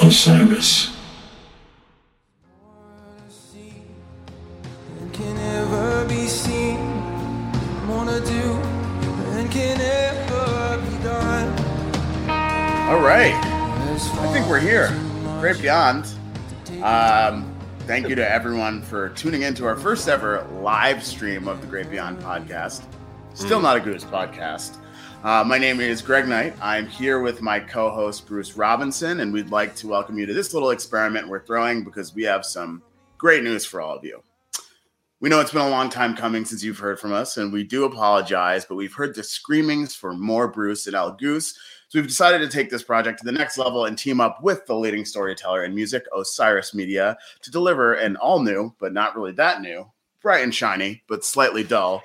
Osiris. can never be seen. Wanna do and can never be done. All right. I think we're here. Great Beyond. Um, thank you to everyone for tuning in to our first ever live stream of the Great Beyond podcast. Still not a Goose podcast. Uh, my name is Greg Knight. I'm here with my co host, Bruce Robinson, and we'd like to welcome you to this little experiment we're throwing because we have some great news for all of you. We know it's been a long time coming since you've heard from us, and we do apologize, but we've heard the screamings for more Bruce and El Goose. So we've decided to take this project to the next level and team up with the leading storyteller in music, Osiris Media, to deliver an all new, but not really that new, bright and shiny, but slightly dull,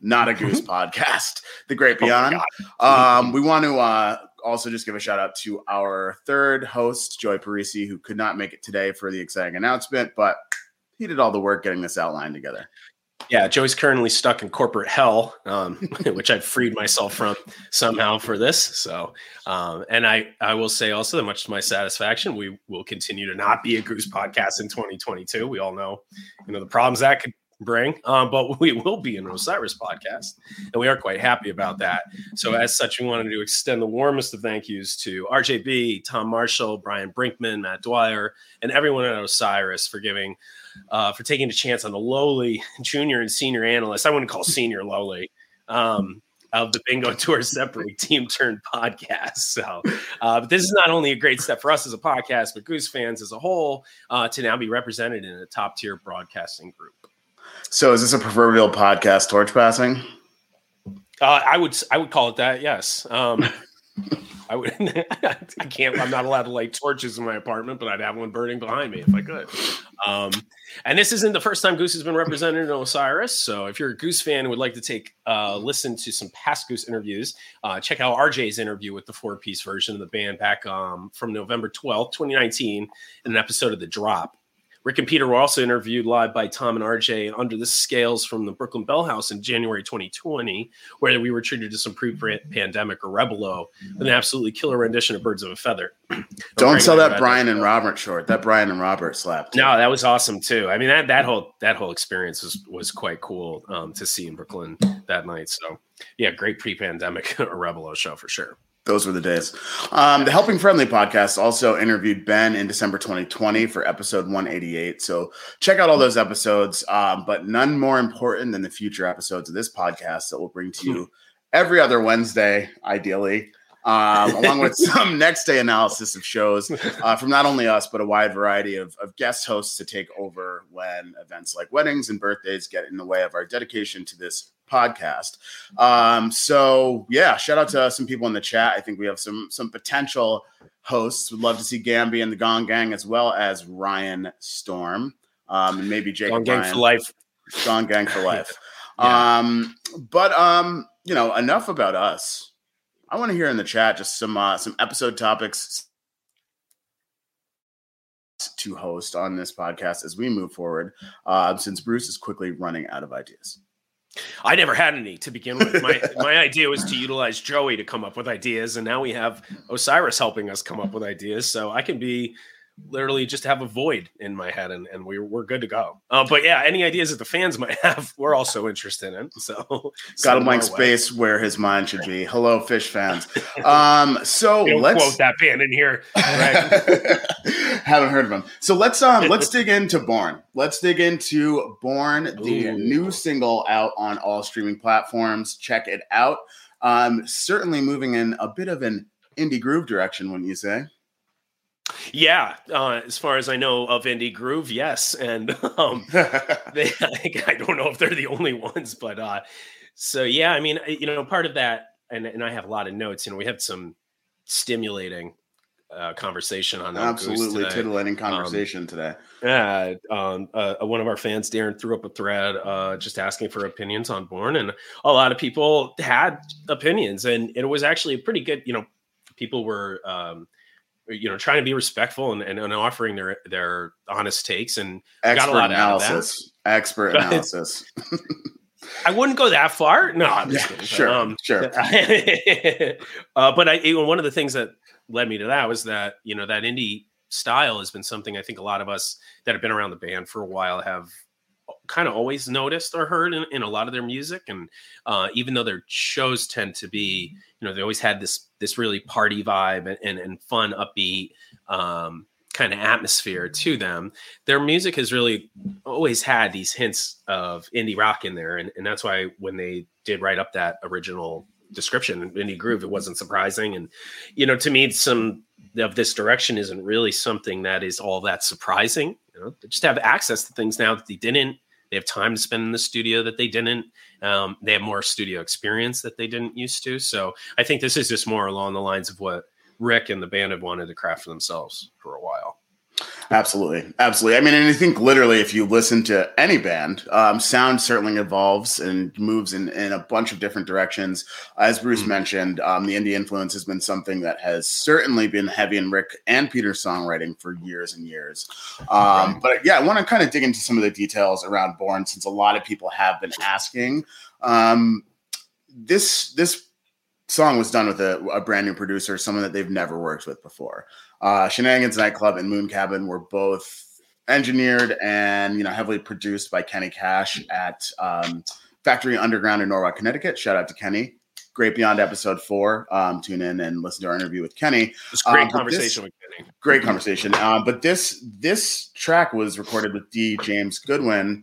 not a Goose podcast, The Great Beyond. um, we want to uh, also just give a shout out to our third host, Joey Parisi, who could not make it today for the exciting announcement, but he did all the work getting this outline together. Yeah, Joey's currently stuck in corporate hell, um, which I've freed myself from somehow for this. So, um, and I, I will say also that much to my satisfaction, we will continue to not be a Goose podcast in 2022. We all know, you know, the problems that could bring, um, but we will be an Osiris podcast, and we are quite happy about that. So, as such, we wanted to extend the warmest of thank yous to RJ Bee, Tom Marshall, Brian Brinkman, Matt Dwyer, and everyone at Osiris for giving uh, for taking a chance on the lowly junior and senior analyst. I wouldn't call senior lowly. Um, of the Bingo Tour Separate Team Turn podcast. So, uh, but this is not only a great step for us as a podcast, but Goose fans as a whole uh, to now be represented in a top tier broadcasting group. So, is this a proverbial podcast torch passing? Uh, I would I would call it that. Yes. Um, I would. I can't. I'm not allowed to light torches in my apartment, but I'd have one burning behind me if I could. Um, and this isn't the first time Goose has been represented in Osiris. So if you're a Goose fan and would like to take uh, listen to some past Goose interviews, uh, check out RJ's interview with the four piece version of the band back um, from November 12th, 2019, in an episode of The Drop. Rick and Peter were also interviewed live by Tom and RJ under the scales from the Brooklyn Bell House in January 2020, where we were treated to some pre-pandemic Orebolo with an absolutely killer rendition of Birds of a Feather. Don't sell that Brian and Robert short. That Brian and Robert slapped. No, that was awesome too. I mean that that whole that whole experience was was quite cool um, to see in Brooklyn that night. So yeah, great pre-pandemic Orebolo show for sure. Those were the days. Um, the Helping Friendly podcast also interviewed Ben in December 2020 for episode 188. So check out all those episodes, um, but none more important than the future episodes of this podcast that we'll bring to you every other Wednesday, ideally. Um, along with some next day analysis of shows uh, from not only us, but a wide variety of, of guest hosts to take over when events like weddings and birthdays get in the way of our dedication to this podcast. Um, so yeah, shout out to some people in the chat. I think we have some some potential hosts. Would love to see Gamby and the Gong Gang as well as Ryan Storm. Um, and maybe Jake. Gong Gang Ryan. for life. Gong Gang for life. Yeah. Um, but um, you know, enough about us. I want to hear in the chat just some uh, some episode topics to host on this podcast as we move forward, uh, since Bruce is quickly running out of ideas. I never had any to begin with. My my idea was to utilize Joey to come up with ideas, and now we have Osiris helping us come up with ideas. So I can be literally just have a void in my head, and, and we're we're good to go. Uh, but yeah, any ideas that the fans might have, we're also interested in. So Got a blank space where his mind should be. Hello, Phish fans. Um, so let's quote that band in here. Right? Haven't heard of him. So let's um let's dig into Borne. Let's dig into Borne, the Ooh. new single out on all streaming platforms. Check it out. Um, certainly moving in a bit of an indie groove direction, wouldn't you say? Yeah, uh, as far as I know of Indie Groove, yes, and um, they, I don't know if they're the only ones, but uh, so yeah, I mean, you know, part of that, and, and I have a lot of notes. You know, we had some stimulating uh, conversation on Absolutely titillating conversation today. Yeah, um, uh, one of our fans, Darren, threw up a thread uh, just asking for opinions on Borne, and a lot of people had opinions, and it was actually a pretty good. You know, people were, um, you know, trying to be respectful and, and, and offering their their honest takes, and got a Expert lot out of that. analysis. Expert But- analysis. I wouldn't go that far. No, I'm just Yeah, kidding. sure, Um, sure. uh, but I, one of the things that led me to that was that you know that indie style has been something I think a lot of us that have been around the band for a while have kind of always noticed or heard in, in, a lot of their music and uh, even though their shows tend to be you know they always had this this really party vibe and, and, and fun upbeat um, kind of atmosphere to them their music has really always had these hints of indie rock in there and, and that's why when they did write up that original description indie groove it wasn't surprising and you know to me some of this direction isn't really something that is all that surprising. You know, they just have access to things now that they didn't. They have time to spend in the studio that they didn't. Um, they have more studio experience that they didn't used to. So I think this is just more along the lines of what Rick and the band have wanted to craft for themselves for a while. Absolutely, absolutely. I mean, and I think literally, if you listen to any band, um, sound certainly evolves and moves in, in a bunch of different directions. As Bruce mm-hmm. mentioned, um, the indie influence has been something that has certainly been heavy in Rick and Peter's songwriting for years and years. Um, right. But yeah, I want to kind of dig into some of the details around Borne, since a lot of people have been asking. Um, this this song was done with a, a brand new producer, someone that they've never worked with before. Uh, Shenanigans Nightclub and Moon Cabin were both engineered and you know heavily produced by Kenny Cash at um, Factory Underground in Norwalk, Connecticut. Shout out to Kenny. Great Beyond episode four. Um, tune in and listen to our interview with Kenny. It's great um, conversation this, with Kenny. Great conversation. Um, but this this track was recorded with D. James Goodwin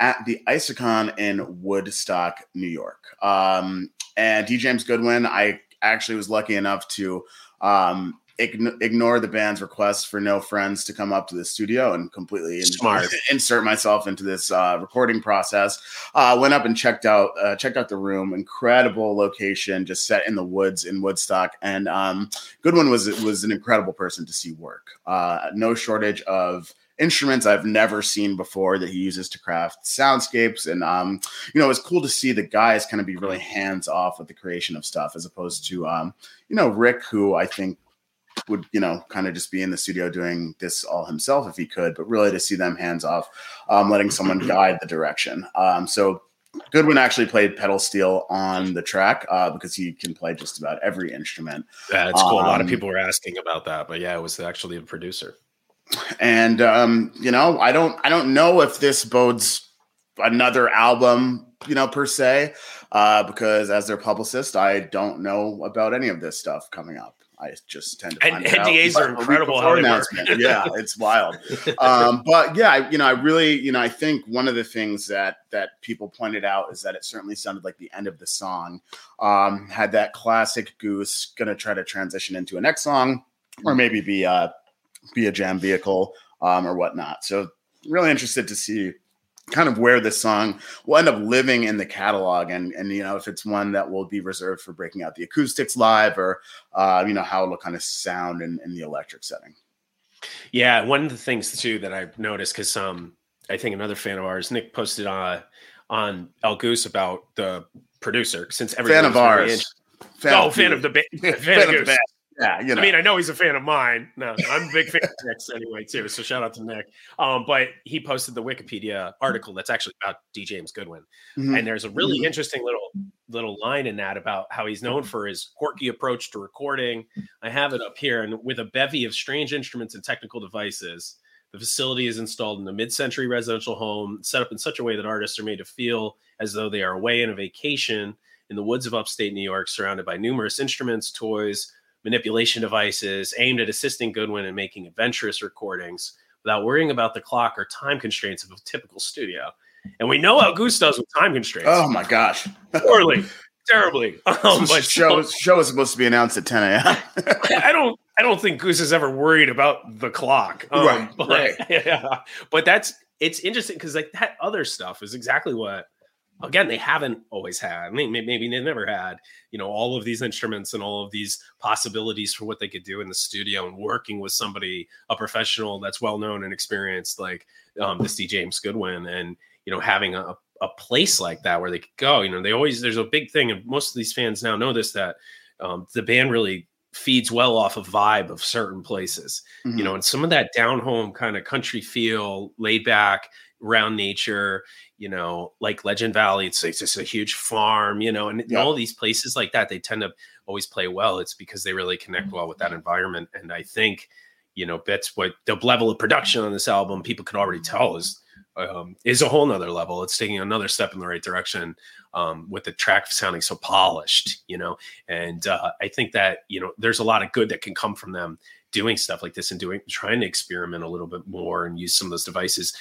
at the Isokon in Woodstock, New York. Um, and D. James Goodwin, I actually was lucky enough to um, ignore the band's request for no friends to come up to the studio and completely Smart. insert myself into this uh, recording process. Uh, went up and checked out uh, checked out the room. Incredible location, just set in the woods in Woodstock. And um, Goodwin was was an incredible person to see work. Uh, no shortage of instruments I've never seen before that he uses to craft soundscapes. And um, you know, it's cool to see the guys kind of be really hands off with the creation of stuff as opposed to um, you know, Rick, who I think would you know kind of just be in the studio doing this all himself if he could but really to see them hands off um, letting someone guide the direction. Um, so goodwin actually played pedal steel on the track uh, because he can play just about every instrument. Yeah it's cool. Um, a lot of um, people were asking about that but yeah it was actually a producer. And um, you know i don't i don't know if this bodes another album you know per se uh, because as their publicist i don't know about any of this stuff coming up I just tend to and NDAs are incredible. Announcement. yeah, it's wild. Um, but yeah, I, you know, I really, you know, I think one of the things that that people pointed out is that it certainly sounded like the end of the song um, had that classic Goose going to try to transition into a next song, or maybe be a be a jam vehicle um, or whatnot. So really interested to see kind of where this song will end up living in the catalog and and you know if it's one that will be reserved for breaking out the acoustics live or uh, you know how it'll kind of sound in, in the electric setting. Yeah one of the things too that i've noticed because um i think another fan of ours nick posted on on el goose about the producer since every fan of ours. fan oh of fan of the band fan, fan of, of the band yeah, you know. I mean, I know he's a fan of mine. No, I'm a big fan of Nick's anyway too. So shout out to Nick. Um, but he posted the Wikipedia article that's actually about D. James Goodwin, mm-hmm. and there's a really mm-hmm. interesting little little line in that about how he's known for his quirky approach to recording. I have it up here, and with a bevy of strange instruments and technical devices. The facility is installed in a mid-century residential home, set up in such a way that artists are made to feel as though they are away in a vacation in the woods of upstate New York, surrounded by numerous instruments, toys, manipulation devices aimed at assisting Goodwin in making adventurous recordings without worrying about the clock or time constraints of a typical studio. And we know how Goose does with time constraints. Oh my gosh. Poorly. Terribly. Um, but show, show is supposed to be announced at 10 a.m. I don't I don't think Goose is ever worried about the clock. Um, right, but, right. Yeah, but that's it's interesting because like that other stuff is exactly what again they haven't always had maybe, maybe they never had you know all of these instruments and all of these possibilities for what they could do in the studio and working with somebody a professional that's well known and experienced like um, this d james goodwin and you know having a, a place like that where they could go you know they always there's a big thing and most of these fans now know this that um, the band really feeds well off of vibe of certain places mm-hmm. you know and some of that down home kind of country feel laid back around nature, you know, like Legend Valley, it's, it's just a huge farm, you know, and Yeah. all these places like that, they tend to always play well. It's because they really connect well with that environment. And I think, you know, that's what the level of production on this album, people can already tell is um, is a whole nother level. It's taking another step in the right direction um, with the track sounding so polished, you know. And uh, I think that you know there's a lot of good that can come from them doing stuff like this and doing trying to experiment a little bit more and use some of those devices.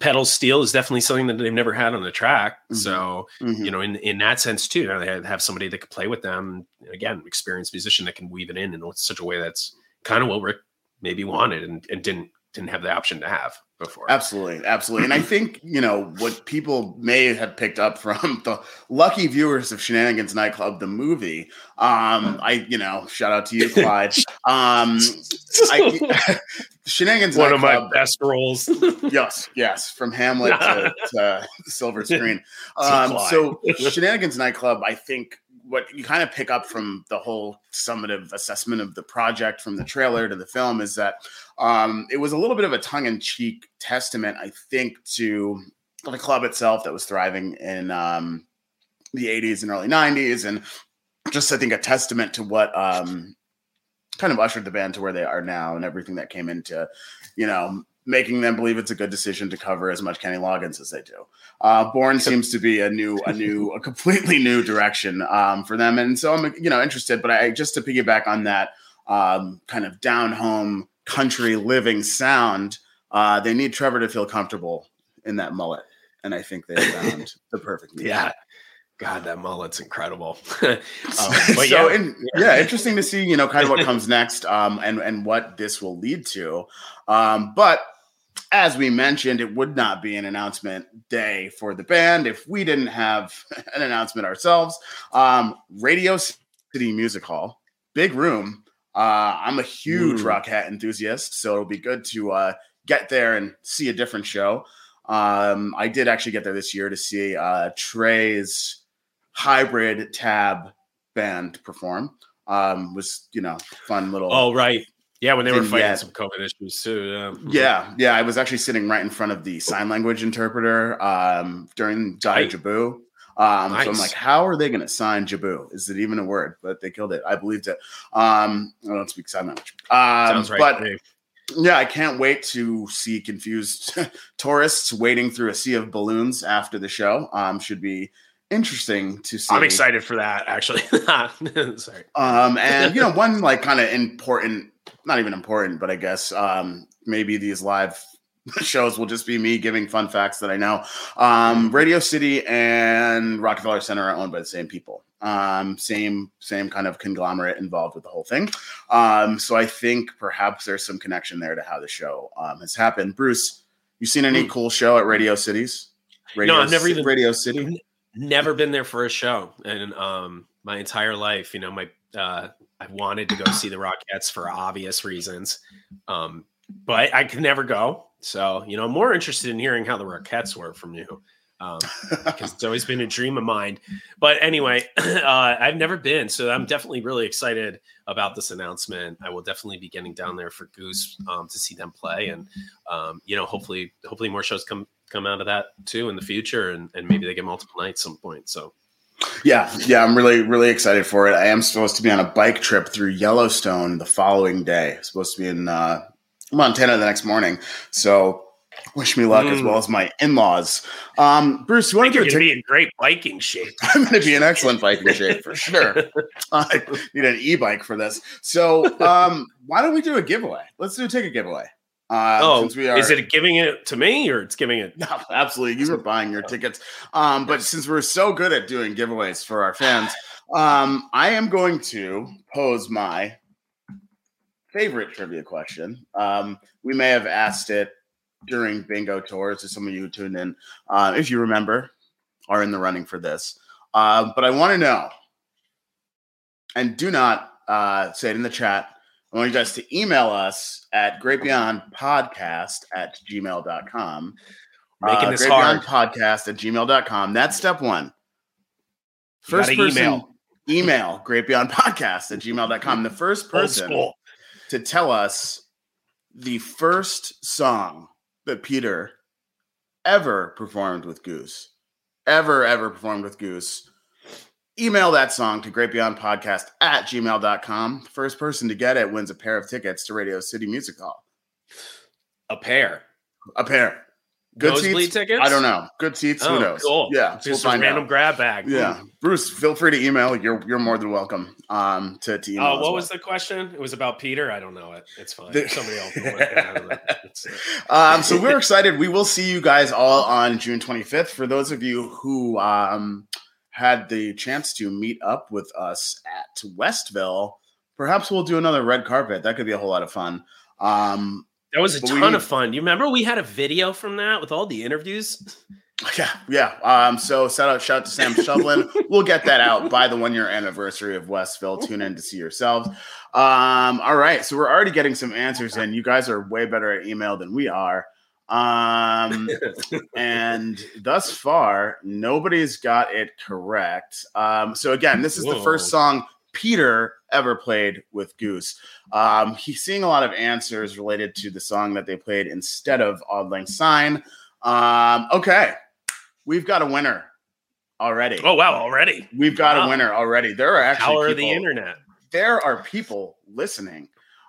Pedal steel is definitely something that they've never had on the track, Mhm. so Mhm. you know in in that sense too. you know, They have- have somebody that could play with them again, experienced musician that can weave it in in such a way that's kind of what Rick maybe wanted and, and didn't didn't have the option to have before. Absolutely, absolutely. And I think, you know, what people may have picked up from the lucky viewers of Shenanigans Nightclub, the movie. Um, I, you know, shout out to you, Clyde. Um, I, Shenanigans One of my best roles. yes, yes, from Hamlet to, to Silver Screen. Um, so Shenanigans Nightclub, I think what you kind of pick up from the whole summative assessment of the project from the trailer to the film is that um, it was a little bit of a tongue-in-cheek testament, I think, to the club itself that was thriving in um, the 80s and early 90s and just I think a testament to what um, kind of ushered the band to where they are now and everything that came into, you know, making them believe it's a good decision to cover as much Kenny Loggins as they do. Uh, Borne seems to be a new, a new, a completely new direction um, for them, and so I'm, you know, interested. But I just to piggyback on that um, kind of down home country living sound, uh, they need Trevor to feel comfortable in that mullet, and I think they found the perfect. medium. yeah. God, that mullet's incredible. um, but so yeah, in, yeah, interesting to see, you know, kind of what comes next, um, and and what this will lead to. Um, but as we mentioned, it would not be an announcement day for the band if we didn't have an announcement ourselves. Um, Radio City Music Hall, big room. Uh, I'm a huge rock hat enthusiast, so it'll be good to uh, get there and see a different show. Um, I did actually get there this year to see uh, Trey's hybrid tab band perform. Um, was you know fun little. oh right, yeah, when they were fighting yet. some COVID issues too. Yeah, Yeah, yeah. I was actually sitting right in front of the sign language interpreter um, during Jai. Jibboo. Um, So I'm like, how are they going to sign Jibboo? Is it even a word? But they killed it. I believed it. Um, I don't speak sign language. Um, sounds right. But yeah, I can't wait to see confused tourists wading through a sea of balloons after the show. Um, should be interesting to see. I'm excited for that. Actually, sorry. Um, and you know, one like kind of important, not even important, but I guess um, maybe these live shows will just be me giving fun facts that I know. Um, Radio City and Rockefeller Center are owned by the same people. Um, same same kind of conglomerate involved with the whole thing. Um, so I think perhaps there's some connection there to how the show um, has happened. Bruce, you seen any Hmm. cool show at Radio Cities? Radio I've never Ci- even- Radio City. never been there for a show and um my entire life you know my uh i wanted to go see the rockettes for obvious reasons um but i could never go so you know i'm more interested in hearing how the rockettes were from you um because it's always been a dream of mine but anyway uh i've never been so i'm definitely really excited about this announcement i will definitely be getting down there for goose um to see them play and um you know hopefully hopefully more shows come come out of that too in the future and, and maybe they get multiple nights some point so Yeah, yeah, I'm really, really excited for it. I am supposed to be on a bike trip through Yellowstone the following day. Supposed to be in uh, Montana the next morning. So wish me luck as Mm. well as my in-laws. Um, Bruce, you want to you're going to be in great biking shape. I'm going to be in excellent biking shape for sure. I need an e-bike for this. So um, why don't we do a giveaway? Let's do a ticket giveaway. Uh, oh, since we are, is it giving it to me or it's giving it? No, absolutely. You were buying your tickets. Um, but since we're so good at doing giveaways for our fans, um, I am going to pose my favorite trivia question. Um, we may have asked it during bingo tours to some of you who tuned in, uh, if you remember, are in the running for this. Uh, but I want to know, and do not uh, say it in the chat. I want you guys to email us at greatbeyondpodcast at gmail.com. Making Uh, this Great hard. Podcast at gmail.com. That's step one. Gotta person, email. email Great Beyond Podcast at gmail.com. The first person. To tell us the first song that Peter ever performed with Goose, ever, ever performed with Goose, email that song to greatbeyondpodcast at gmail.com. First person to get it wins a pair of tickets to Radio City Music Hall. A pair. A pair. Good seats? tickets? I don't know. Good seats? Oh, Who knows? cool. Yeah, Just we'll a random out. grab bag. Yeah, Bruce, feel free to email. You're you're more than welcome. Um, to, to email. Oh, as what well. was the question? It was about Peter. I don't know it. It's fine. The- Somebody else. will work it out. I don't know. It's, uh, um, so we're excited. We will see you guys all on June 25th. For those of you who um, had the chance to meet up with us at Westville, perhaps we'll do another red carpet. That could be a whole lot of fun. Um, That was a But ton we- of fun. Do You remember we had a video from that with all the interviews? yeah, yeah. Um, so shout out, shout out to Sam Shovlin. we'll get that out by the one year anniversary of Westville. Tune in to see yourselves. Um, all right, so we're already getting some answers in. You guys are way better at email than we are. Um, and thus far, nobody's got it correct. Um, so again, this is the first song Peter ever played with Goose. Um, he's seeing a lot of answers related to the song that they played instead of Auld Lang Syne. Um, okay, we've got a winner already. Oh wow! Already We've got Wow. a winner already. There are actually power of the internet. There are people listening.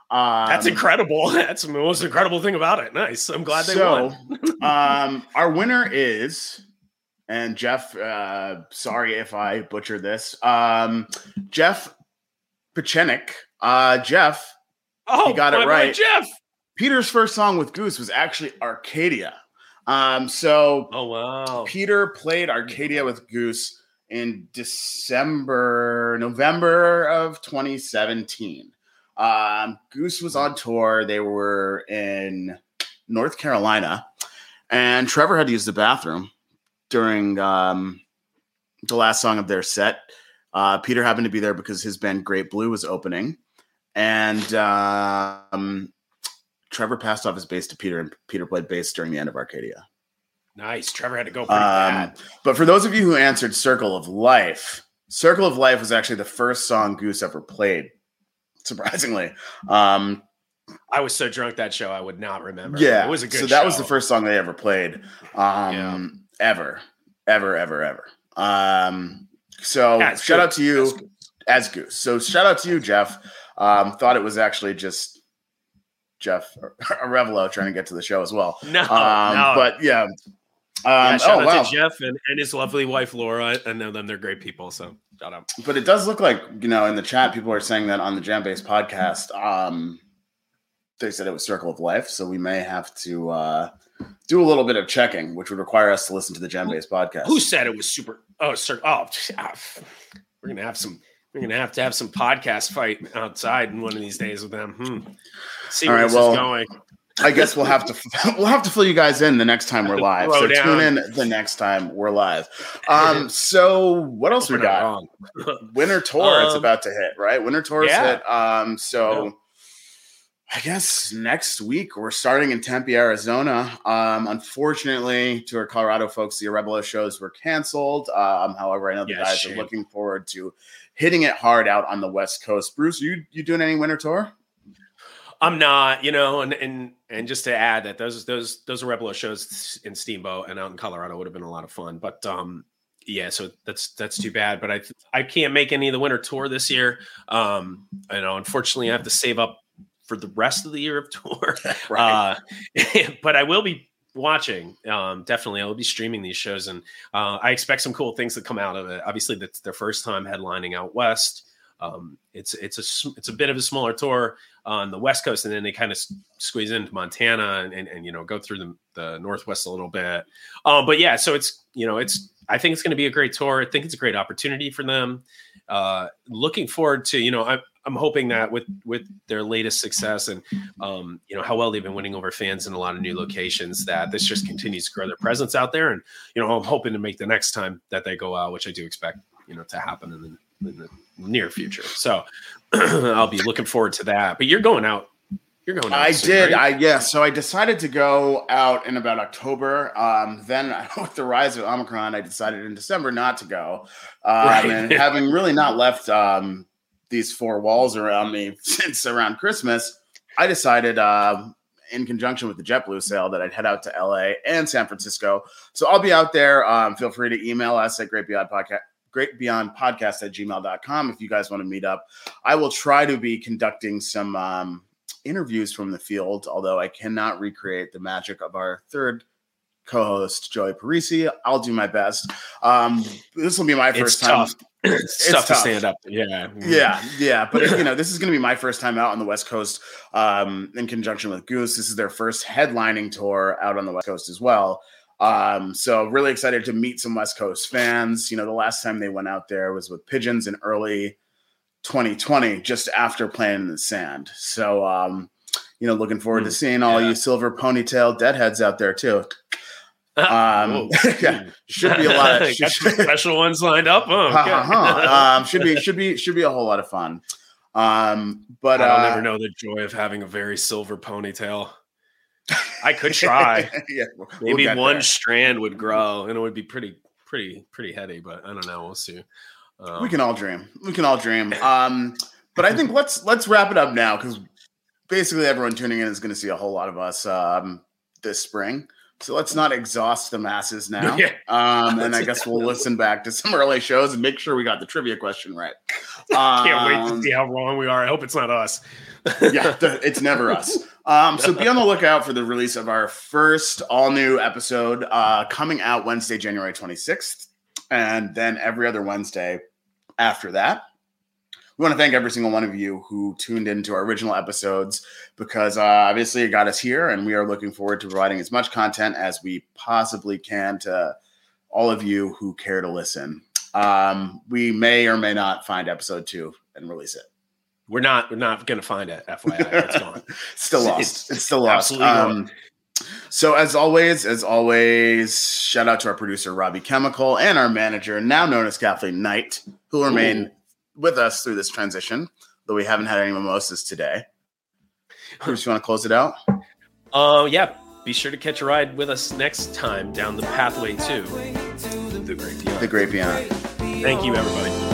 Um, That's incredible. That's the most incredible thing about it. Nice. I'm glad they so, won. um, our winner is, and Jeff. Uh, sorry if I butchered this. Um, Jeff Pachenik. Uh, Jeff. Oh, you got it my boy right. Jeff. Peter's first song with Goose was actually Arcadia. Um, so Oh wow. Peter played Arcadia with Goose in December, November of 2017. Um, Goose was on tour. They were in North Carolina, and Trevor had to use the bathroom during um, the last song of their set. Uh, Peter happened to be there because his band Great Blue was opening, and um, Trevor passed off his bass to Peter, and Peter played bass during the end of Arcadia. Nice. Trevor had to go pretty Um, bad. but for those of you who answered Circle of Life, Circle of Life was actually the first song Goose ever played, surprisingly. Um, I was so drunk that show I would not remember. yeah, It was a good so that was the first song they ever played, um, ever, ever, ever, ever. Um, so shout out to you As Goose. as Goose. So shout out to you, Jeff. Um, thought it was actually just Jeff Arevalo trying to get to the show as well. No, Um, no. but yeah. Um, yeah, shout oh out wow! to Jeff and, and his lovely wife Laura. I know them; they're great people. So shout out. But it does look like, you know, in the chat, people are saying that on the JamBase podcast, um, they said it was Circle of Life. So we may have to uh, do a little bit of checking, which would require us to listen to the JamBase podcast. Who said it was super? Oh, sir. Oh, we're gonna have some. We're gonna have to have some podcast fight outside in one of these days with them. Hmm. See All where right, this well, is going. I guess we'll have to we'll have to fill you guys in the next time we're live. So down. tune in the next time we're live. Um, so what else we got? Winter tour it's Um, about to hit, right? Winter tour's yeah. hit. Um, so I guess next week we're starting in Tempe, Arizona. Um, unfortunately, to our Colorado folks, the Orebolo shows were canceled. Um, however, I know the Yeah, guys shame. are looking forward to hitting it hard out on the West Coast. Bruce, you you doing any winter tour? I'm not, you know, and and and just to add that those those those Orebolo shows in Steamboat and out in Colorado would have been a lot of fun. But um yeah, so that's that's too bad. But I I can't make any of the winter tour this year. Um, you know, unfortunately I have to save up for the rest of the year of tour. Uh, but I will be watching. Um, definitely, I will be streaming these shows, and uh, I expect some cool things to come out of it. Obviously, that's their first time headlining out west. Um, it's it's a it's a bit of a smaller tour on the west coast, and then they kind of squeeze into Montana and, and and you know go through the the northwest a little bit. Um, but yeah, so it's you know it's I think it's going to be a great tour. I think it's a great opportunity for them. Uh, looking forward to you know I'm I'm hoping that with with their latest success and um, you know how well they've been winning over fans in a lot of new locations that this just continues to grow their presence out there and you know i'm hoping to make the next time that they go out which i do expect you know to happen in the, in the near future so i'll be looking forward to that but you're going out you're going out I soon, did. right? I yeah. So I decided to go out in about October. Um, then with the rise of Omicron, I decided in December not to go. Um, Right. And having really not left um, these four walls around me since around Christmas, I decided, uh, in conjunction with the JetBlue sale that I'd head out to LA and San Francisco. So I'll be out there. Um, feel free to email us at Great Beyond Podcast. Great Beyond Podcast at gmail.com if you guys want to meet up. I will try to be conducting some um, interviews from the field, although I cannot recreate the magic of our third co-host Joey Parisi. I'll do my best. Um, this will be my first It's time. tough. It's, tough, to stand up. Yeah. Yeah, yeah, but you know, this is going to be my first time out on the West Coast um, in conjunction with Goose. This is their first headlining tour out on the West Coast as well. Um, so really excited to meet some West Coast fans. You know, the last time they went out there was with Pigeons in early 2020, just after playing in the sand. So, um, you know, looking forward to Mm, seeing all yeah. you silver ponytail deadheads out there too. Um, yeah, should be a lot of some special ones lined up. Oh, okay. uh-huh. um, should be should be should be a whole lot of fun. Um, but I'll uh, never know the joy of having a very silver ponytail. I could try. yeah, we'll- we'll Maybe one there. strand would grow, and it would be pretty, pretty, pretty heady. But I don't know. We'll see. Um, we can all dream. We can all dream. Um, but I think let's let's wrap it up now because basically everyone tuning in is going to see a whole lot of us um, this spring. So let's not exhaust the masses now. Yeah. Um, and I guess we'll listen back to some early shows and make sure we got the trivia question right. Can't wait Um, to see how wrong we are. I hope it's not us. yeah, it's never us. Um, so be on the lookout for the release of our first all new episode uh, coming out Wednesday, January 26th, and then every other Wednesday after that. We want to thank every single one of you who tuned into our original episodes because uh, obviously it got us here, and we are looking forward to providing as much content as we possibly can to all of you who care to listen. Um, we may or may not find episode two and release it. We're not. We're not going to find it. FYI, it's gone. still lost. It's It's, still lost. absolutely gone. Um, so as always, as always, shout out to our producer Robbie Chemical and our manager, now known as Kathleen Knight, who will remain with us through this transition. Though we haven't had any mimosas today. Bruce, you want to close it out? Uh, yeah. Be sure to catch a ride with us next time down the pathway to the Great Beyond. The Great Beyond. Thank you, everybody.